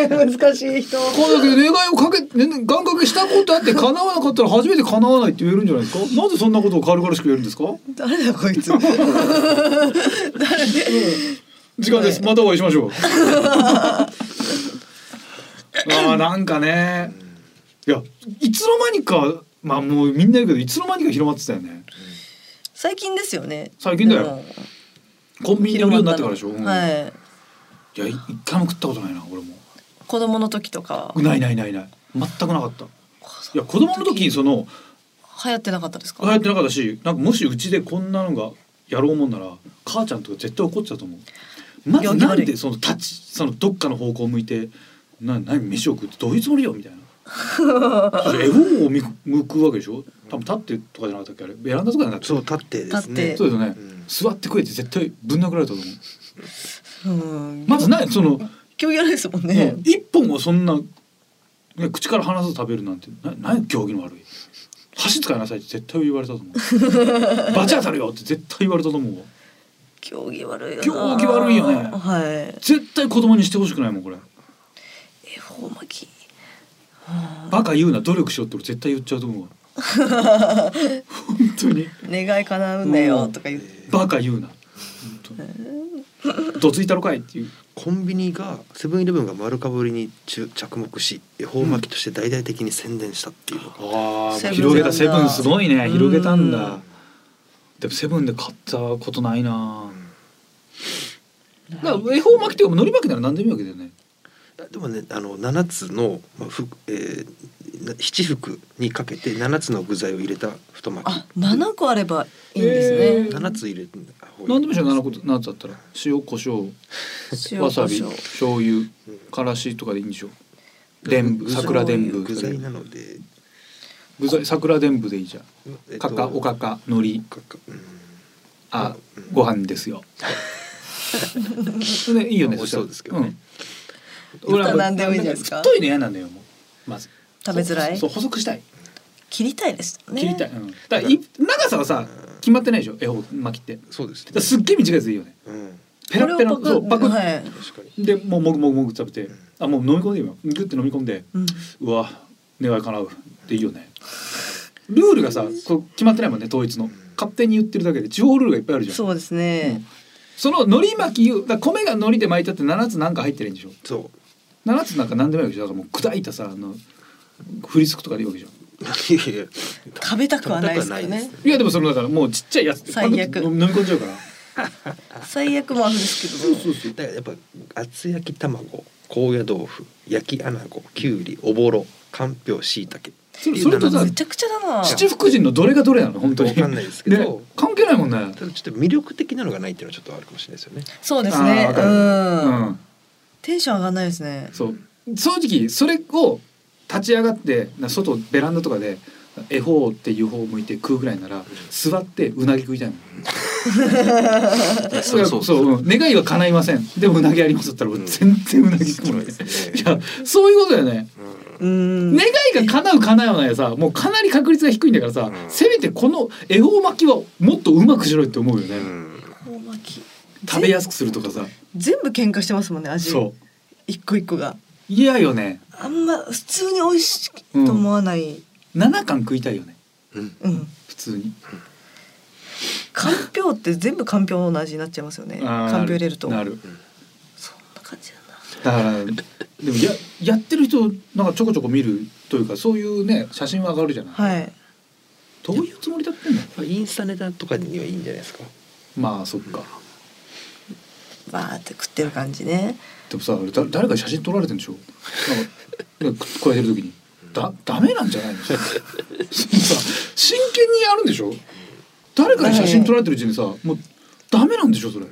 難しい人。これだけ願いをかけ、ね、願掛けしたことあって叶わなかったら初めて叶わないって言えるんじゃないですか？なぜそんなことを軽々しく言えるんですか？誰だこいつ。時間です。またお会いしましょう。[LAUGHS] あーなんかねいやいつの間にかまあもうみんな言うけどいつの間にか広まってたよね。最近ですよね。最近だよ。コンビニで売るようになってからでしょ、うんはい。いやい一回も食ったことないな俺も。子供の時とか。ないないないない。全くなかった。いや子供の時その流行ってなかったですか？流行ってなかったしなんかもしうちでこんなのがやろうもんなら母ちゃんとか絶対怒ってたと思う。まずなんでその立ちそのどっかの方向を向いてな何飯を食うってどういうつもりよみたいな [LAUGHS] 絵本を見向くわけでしょ？多分立ってとかじゃなかったっけ？あれ？ベランダとかじゃなかったそう立ってですね。そうですよね、うん。座って食えって絶対ぶん殴られたと思う。うん。まずないその、競技悪いですもんね。一本をそんな、ね、口から離さず食べるなんてな何？行儀の悪い。箸使いなさいって絶対言われたと思う。[LAUGHS] バチ当たるよって絶対言われたと思うわ。競技悪いよな。競技悪いよね。はい。絶対子供にしてほしくないもんこれ。恵方巻き [LAUGHS] バカ言うな努力しようって俺絶対言っちゃうと思うわ。本当に。願い叶うんだよとか言って。バカ言うな。どついたろかいっていう。コンビニがセブンイレブンが丸かぶりに注着目し恵方巻きとして大々的に宣伝したっていうのが、あ広げたセブンすごいねうん広げたん。だでもセブンで買ったことないな。だから恵方巻きっていうか海苔巻きなら何でもいいわけだよねでもねあの7つの、まあふえーな七福にかけて7つの具材を入れた太巻き。あ七個あればいいんですへね7つ入れ何でもいい。じゃん7個7つだったら塩コショウ塩わさび醤油からしとかでいいんでしょ伝具部桜伝部具材なので、具材桜伝部でいいじゃん。えっとかかおかか海苔。かかうん。あうん。ご飯ですよ。それでいいよねそうですけどね。うん俺は何でもいいんじゃないですか。太いの嫌なんだよもう。まず。食べづらいそう細くしたい。切りたいですね。切りたい、うん、だからい長さはさ決まってないでしょ恵方巻きって。そうですね。らすっげえ短いやつでいいよね。うん。ペラッペラそうパクッ。はい。確かに。でもうもぐもぐもぐ食べて。あもう飲み込んでいいよグッて飲み込んで。うん。うわ願い叶う。っていいよね。ルールがさこう決まってないもんね統一の。勝手に言ってるだけで地方ルールがいっぱいあるじゃん。そうですね。その海苔巻きをだ米が海苔で巻いたって7つなんか入ってるんでしょ。そう7つなんか何でもいいわけじゃん。だからもう砕いたさあのフリスクとかでいいわけじゃん。いやいや。食べたくはないですよね。い。やでもそのだからもうちっちゃいやつ最悪。パクッと飲み込んじゃうから。[LAUGHS] 最悪もあるんですけど。そうそうだからやっぱ厚焼き卵高野豆腐焼き穴子きゅうりおぼろかんぴょうしいたけ。それそれとさめちゃくちゃだな。七福神のどれがどれなの？本当に。わかんないですけど。ね関係ないもんね。ただちょっと魅力的なのがないっていうのはちょっとあるかもしれないですよね。そうですね。あーわかる。うん、うんテンション上がんないですね。そう。正直それを立ち上がってな外ベランダとかで絵方っていう方を向いて食うぐらいなら座ってうなぎ食いたい [LAUGHS] そうそうそう、うん。願いは叶いません。でもうなぎありますだったら俺全然うなぎ食うもんね。いやそういうことだよね。うん。願いが叶う叶わないはさもうかなり確率が低いんだからさ、うん。せめてこの恵方巻きはもっとうまくしろよって思うよね、うん。大巻き食べやすくするとかさ。全部喧嘩してますもんね味。そう。一個一個が。嫌よね。あんま普通に美味しいと思わない。7貫食いたいよね。うん。うん。普通に。かんぴょうって全部かんぴょうの味になっちゃいますよね。あーかんぴょう入れると。なる。そんな感じだな。だからでもややってる人なんかちょこちょこ見るというかそういうね写真は上がるじゃない、はい。どういうつもりだってんの？まあインスタネタとかにはいいんじゃないですか。まあそっかバーって食ってる感じね。でもさあれだ誰かに写真撮られてんでしょ？なんか加えてる時に。だダメなんじゃないの？さ真剣にやるんでしょ？誰かに写真撮られてるうちにさもうダメなんでしょそれ？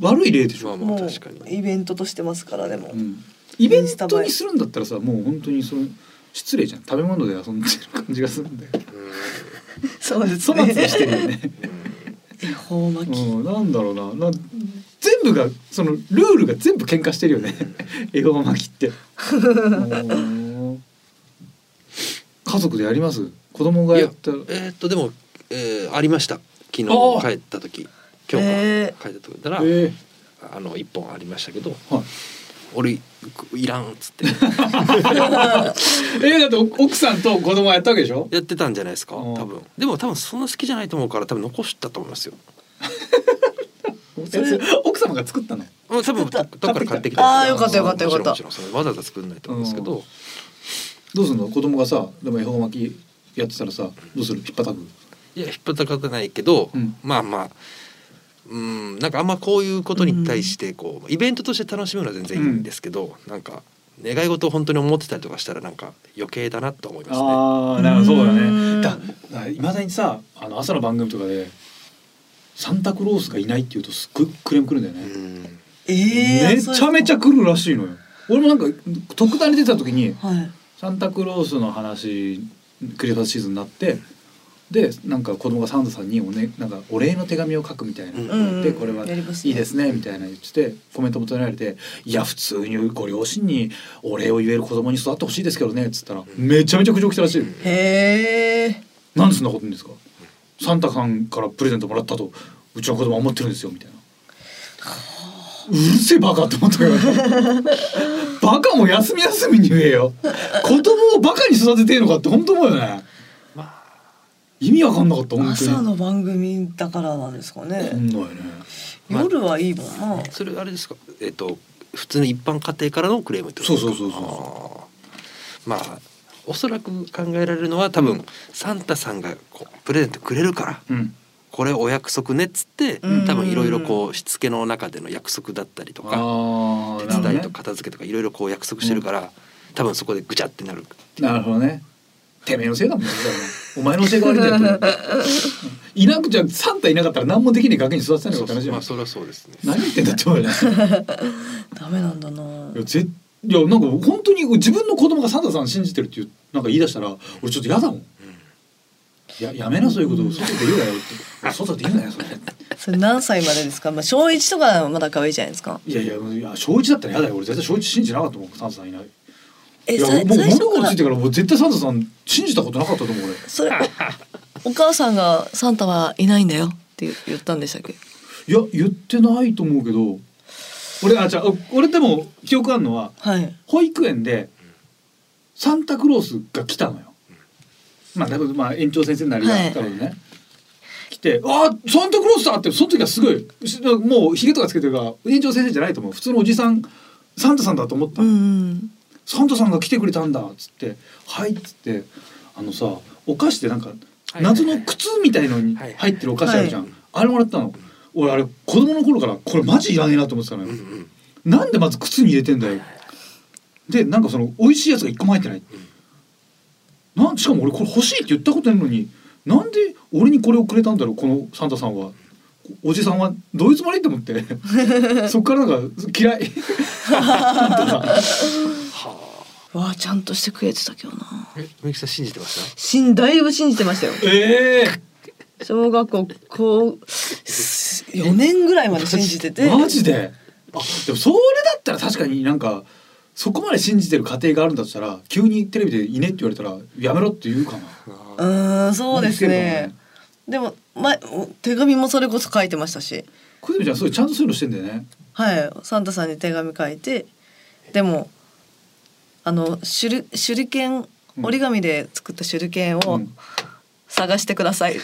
悪い例でしょ、も確かに。うイベントとしてますからでも、う。ん、イベントにするんだったらさもう本当にその失礼じゃん。食べ物で遊んでる感じがするんだよ。[LAUGHS] そうです粗末してるよね。[LAUGHS] 恵方巻き、うん、なんだろうな。な全部がそのルールが全部喧嘩してるよね。[LAUGHS] 恵方巻きって。う [LAUGHS] ん家族でやります？子供がやったら。えーっとでも、えーありました。昨日帰った時。今日えか帰った時だら、えあの一本ありましたけどーはい。俺いらんっつって。[LAUGHS] えーだって奥さんと子供がやったわけでしょ？やってたんじゃないですかうん。多分。でも多分そんな好きじゃないと思うから多分残したと思いますよそれ奥様が作ったの？うん多分ど作っから買ってきたあーよかったよかったよかった。もちろんもちろん。それわざわざ作んないと思うんですけど、どうすんの？子供がさでも恵方巻きやってたらさどうする？引っ叩く？いや引っ張たかたないけど、うん。まあまあうんなんかあんまこういうことに対してこう、イベントとして楽しむのは全然いいんですけど、なんか願い事を本当に思ってたりとかしたらなんか余計だなと思いますね。ああなるほどそうだうん。ねいまだにさあの朝の番組とかでサンタクロースがいないっていうとすっごいクレームくるんだよね、うん。ええめちゃめちゃ来るらしいのよ。俺もなんか特ダネ出た時にはい。サンタクロースの話クリスマスシーズンになってでなんか子供がサンタさんにお,、ね、なんかお礼の手紙を書くみたいな、うん。でこれはいいですねみたいな言っててコメント求められて「いや普通にご両親にお礼を言える子供に育ってほしいですけどね」っつったらめちゃめちゃ苦情来たらしいの。へえなんでそんなこと言うんですか？サンタさんからプレゼントもらったとうちの子供は思ってるんですよみたいな。うるせえバカって思ったよ。[LAUGHS] バカも休み休みに言えよ。子供をバカに育ててえのかって本当思うよね。まあ意味わかんなかった本当に。朝の番組だからなんですかそねんなよね。まあ夜はいいもんな。それあれですか。えっ、と普通の一般家庭からのクレームってことですか？そうそうそうそうまあおそらく考えられるのは多分、サンタさんがこうプレゼントくれるからうん。これお約束ねっつってうん。多分いろいろこうしつけの中での約束だったりとかああ手伝いと片付けとかいろいろこう約束してるから、多分そこでぐちゃってなるなるほどね。てめえのせいだもんねお前。のせいが悪いんだよ [LAUGHS] いなくちゃサンタいなかったら何もできねえガキに育てたのが話じゃんまあそれはそうですね。何言ってんだって思うよね。[LAUGHS] ダメなんだな。いやぜいやなんか本当に自分の子供がサンタさん信じてるっていうなんか言い出したら俺ちょっと嫌だもん。ややめなそういうことを外で言うなよって。外で言うなよそれ。それ何歳までですか？まあ小一とかはまだ可愛いじゃないですか。いやいやいや小一だったら嫌だよ。俺絶対小一信じてなかったもんサンタさんいない。えいやもう物心ついてからもう絶対サンタさん信じたことなかったと思う俺。それお母さんがサンタはいないんだよって言ったんでしたっけ？いや言ってないと思うけど俺あじゃあ俺でも記憶あるのははい。保育園でサンタクロースが来たのよ。まあ多分まあ園長先生なりがはい。多分ね、来て「あーサンタクロースだ!」ってその時はすごいしもうひげとかつけてるから園長先生じゃないと思う。普通のおじさんサンタさんだと思った。うの、ん。サンタさんが来てくれたんだっつって「はい」っつってあのさお菓子でなんかはい謎の靴みたいのに入ってるお菓子あるじゃん、はい。あれもらったの俺あれ子供の頃からこれマジいらねえなと思ってたのよ、うんうん。なんでまず靴に入れてんだよ。でなんかその美味しいやつが一個も入ってない、なんしかも俺これ欲しいって言ったことないのになんで俺にこれをくれたんだろうこのサンタさんは。おじさんはどういうつもりって思って。[LAUGHS] そっからなんか嫌い。わあちゃんとしてくれてたけどな。えみゆきさん信じてました？しんだいぶ信じてましたよ。え小学校高4年ぐらいまで信じてえて。[LAUGHS] マジで？あでもそれだったら確かになんかそこまで信じてる家庭があるんだとしたら急にテレビで「いね」って言われたらやめろって言うかな。うーんそうですね。でも、ま、手紙もそれこそ書いてましたし。小泉ちゃんそういうちゃんとそういうのしてんだよね。はい。サンタさんに手紙書いて。でもあの手裏手裏剣うん。折り紙で作った手裏剣をうん探してください、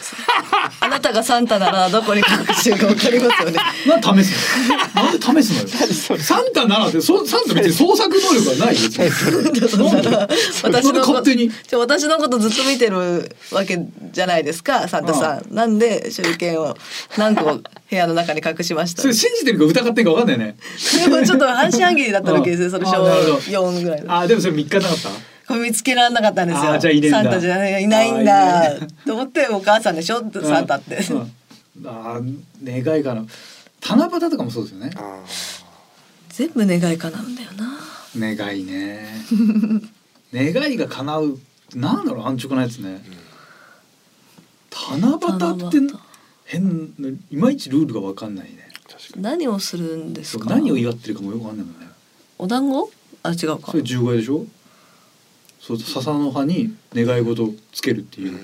あなたがサンタならどこに隠してるかわかりますよね。[LAUGHS] な試すの？なんで試すのよ？サンタならってそサンタ別に創作能力はないよ。私の勝手に？じゃ私のことずっと見てるわけじゃないですかサンタさん。なんで手裏剣を何個部屋の中に隠しました？それ信じてるか疑ってるか分かんないね。でもちょっと半信半疑だった時ですねそれ小あなるほど。4ぐらいの。あでもそれ3日なかった？これ見つけられなかったんですよ。サンタじゃないいないんあだ。と思ってお母さんでしょ？サンタって、うんうんあー願いかな。七夕とかもそうですよね。あ全部願い叶うんだよな。願いね。[LAUGHS] 願いが叶う。なんだろう安直なやつね。七夕って変ないまいちルールが分かんないね。ー確かに。何をするんですか？何を祝ってるかもよく分かんないもんね。お団子？あ違うか。それ十五夜でしょ？そう笹の葉に願い事をつけるっていう、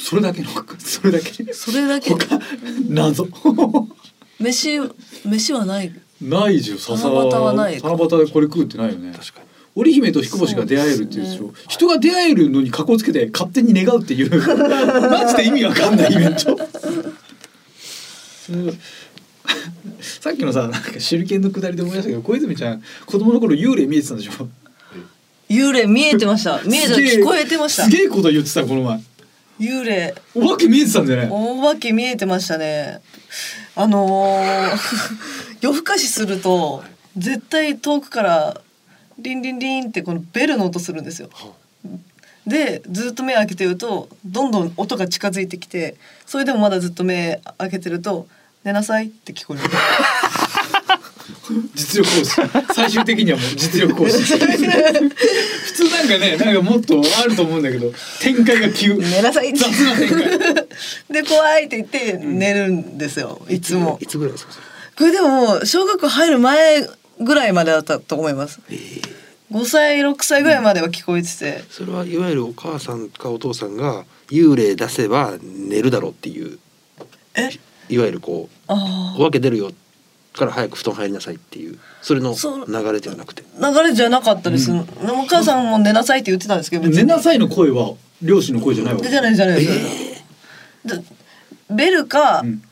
それだけのそれだけ。それだけ。他謎。飯飯はない。ないじゃん笹七夕はない。七夕でこれ食うってないよね。確かに。織姫と彦星が出会えるっていうでしょ、そう人が出会えるのに格好つけて勝手に願うっていう。[LAUGHS] マジで意味わかんないイベント。う [LAUGHS] んさっきのさなんか手裏剣のくだりで思い出したけど小泉ちゃん子供の頃幽霊見えてたんでしょ？幽霊見えてました。[LAUGHS] 見えて聞こえてました。すげえこと言ってたこの前。幽霊。お化け見えてたんだよね。お化け見えてましたね。あのー [LAUGHS] 夜更かしすると絶対遠くからリンリンリンってこのベルの音するんですよ。でずっと目開けてるとどんどん音が近づいてきてそれでもまだずっと目開けてると「寝なさい」って聞こえる [LAUGHS] 実力行使。最終的にはもう実力行使。普通なんかねなんかもっとあると思うんだけど展開が急。寝なさい。って雑な展開。で怖いって言って寝るんですよ。いつも。いつぐらいですか？これでも小学校入る前ぐらいまでだったと思います。5歳6歳ぐらいまでは聞こえてて。それはいわゆるお母さんかお父さんが幽霊出せば寝るだろうっていう。え？いわゆるこうあお化け出るよから早く布団入りなさいっていうそれの流れではなくて。あ流れじゃなかったです、うん。お母さんも寝なさいって言ってたんですけど寝なさいの声は両親の声じゃないわけ。じゃないじゃないです、でベルか、うん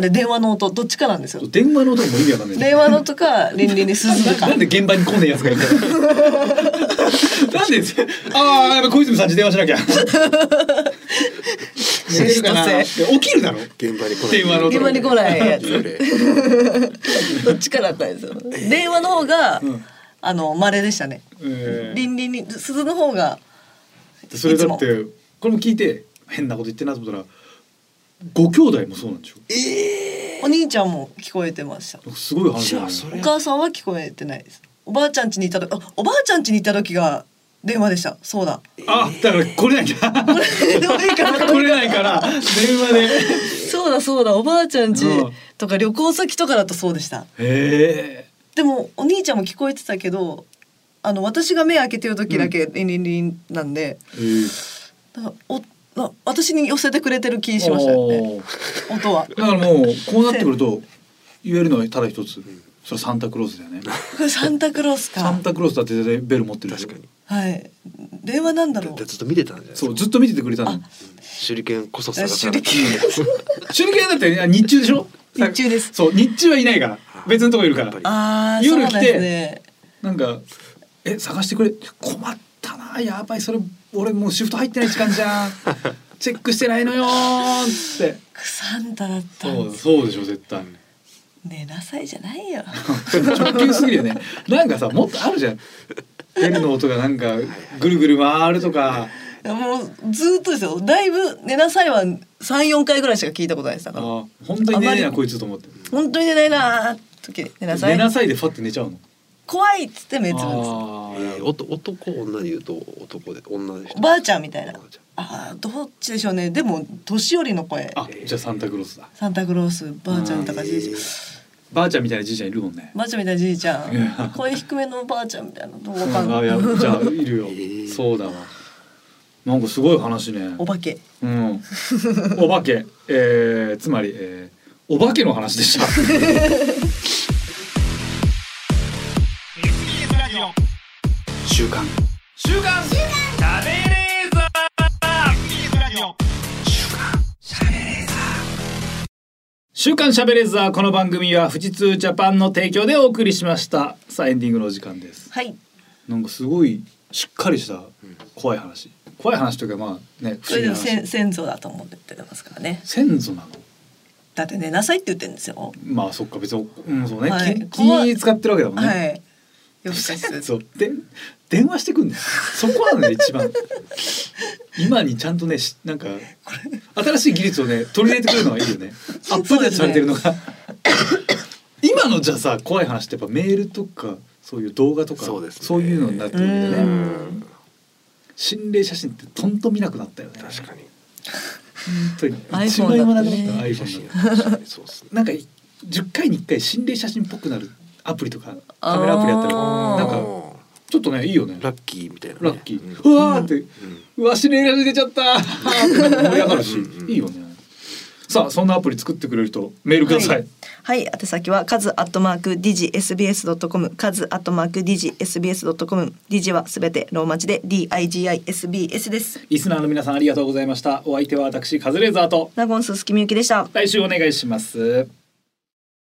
あれ電話の音どっちかなんですよ。電話の音も意味わかんない。電話の音かリンリンに鈴か。[LAUGHS] なんで現場に来ねえやつがいるのなんでああやっぱ小泉さんに電話しなきゃ。[LAUGHS] 寝てるかな？起きるだろ。現場に来ない。電話の音。現場に来ないやつ。どっちかだったんですよ。電話の方が、うん。あの稀でしたね。えー。リンリンに鈴の方がそれだってこれも聞いて変なこと言ってんなと思ったらご兄弟もそうなんでしょ？お兄ちゃんも聞こえてました。すごい話だね。お母さんは聞こえてないです。おばあちゃん家にいた時あおばあちゃん家にいた時が電話でした。そうだ。あだから来れないんだ。来れないから。電話で。へそうだそうだ。おばあちゃん家うん。とか旅行先とかだとそうでした。え。でもお兄ちゃんも聞こえてたけどあの私が目開けてる時だけリンリンリンなんで、え。ーだからおな私に寄せてくれてる気しましたよね。音は。だからもうこうなってくると言えるのはただ一つ。それはサンタクロースだよね。[LAUGHS] サンタクロースサかンタクロースだって絶対ベル持ってる確かにはい。電話なんだろう。でずっと見てたんじゃないですかそうずっと見ててくれたの手裏剣こそ探さ手裏剣。[LAUGHS] 手裏剣だって日中でしょ？日中です。そう日中はいないから。別のとこいるから。ああ夜来てそうですね。なんか「え探してくれ。困ったなやばい。それ俺もうシフト入ってない時間じゃん。[LAUGHS] チェックしてないのよ」ーっつって。サンタだったんそうそうでしょ絶対寝なさいじゃないよ。直球すぎるよね。なんかさもっとあるじゃん。ベルの音がなんかぐるぐる回るとか。いやもうずーっとですよ。だいぶ寝なさいは三四回ぐらいしか聞いたことないです。だあから本当に寝ねえあまり。なこいつと思って。本当に寝ないなー時寝なさい。寝なさいでファって寝ちゃうの？怖いっつって目つぶんです。男女で言うと男で女でおばあちゃんみたいな。あどっちでしょうね。でも年寄りの声。あじゃあサンタクロースだ。サンタクロースばあちゃんとかじいちゃん。ばあちゃんみたいなじいちゃんいるもんね。ばあちゃんみたいなじいちゃん。[LAUGHS] 声低めのばあちゃんみたいなどうかんない。[LAUGHS] あいやじゃあいるよ、えー。そうだわ。なんかすごい話ね。お化け。うん。お化け。えー、つまり、えー、お化けの話でした [LAUGHS] 週刊週刊週刊しゃべれーザー。この番組は富士通ジャパンの提供でお送りしました。さあエンディングのお時間です。はい。なんかすごいしっかりした怖い話。怖い話というかまあね不それでも思議な話。先先祖だと思ってますからね。先祖なの？だって寝なさいって言ってるんですよ。まあそっか別にうんそうね、はい。気気使ってるわけだもんね、はい夜更かしする。そうで電話してくんだよ。そこなのね一番。今にちゃんとねしなんか新しい技術をね取り入れてくるのはいいよね。[LAUGHS] アップデートされてるのが、今のじゃあさ怖い話ってやっぱメールとかそういう動画とかそうですね。いうのになってるわけでうねん。心霊写真ってとんと見なくなったよね。確かに。本当に。iPhone 一枚もなくなった iPhone なんか10回に1回心霊写真っぽくなるアプリとかカメラアプリやったらなんかちょっとねいいよね。ラッキーみたいなね、ラッキー、うん。うわーって、うわ心霊写真出ちゃった盛り上がるし。うんうんいいよね。さあそんなアプリ作ってくれる人メールください、はい、宛先はカズアットマークディジ SBS ドットコム、カズアットマークディジ SBS ドットコム、ディジはすべてローマ字で D I G I S B S です。リスナーの皆さんありがとうございました。お相手は私カズレーザーと。ナゴンススキミユキでした。来週お願いします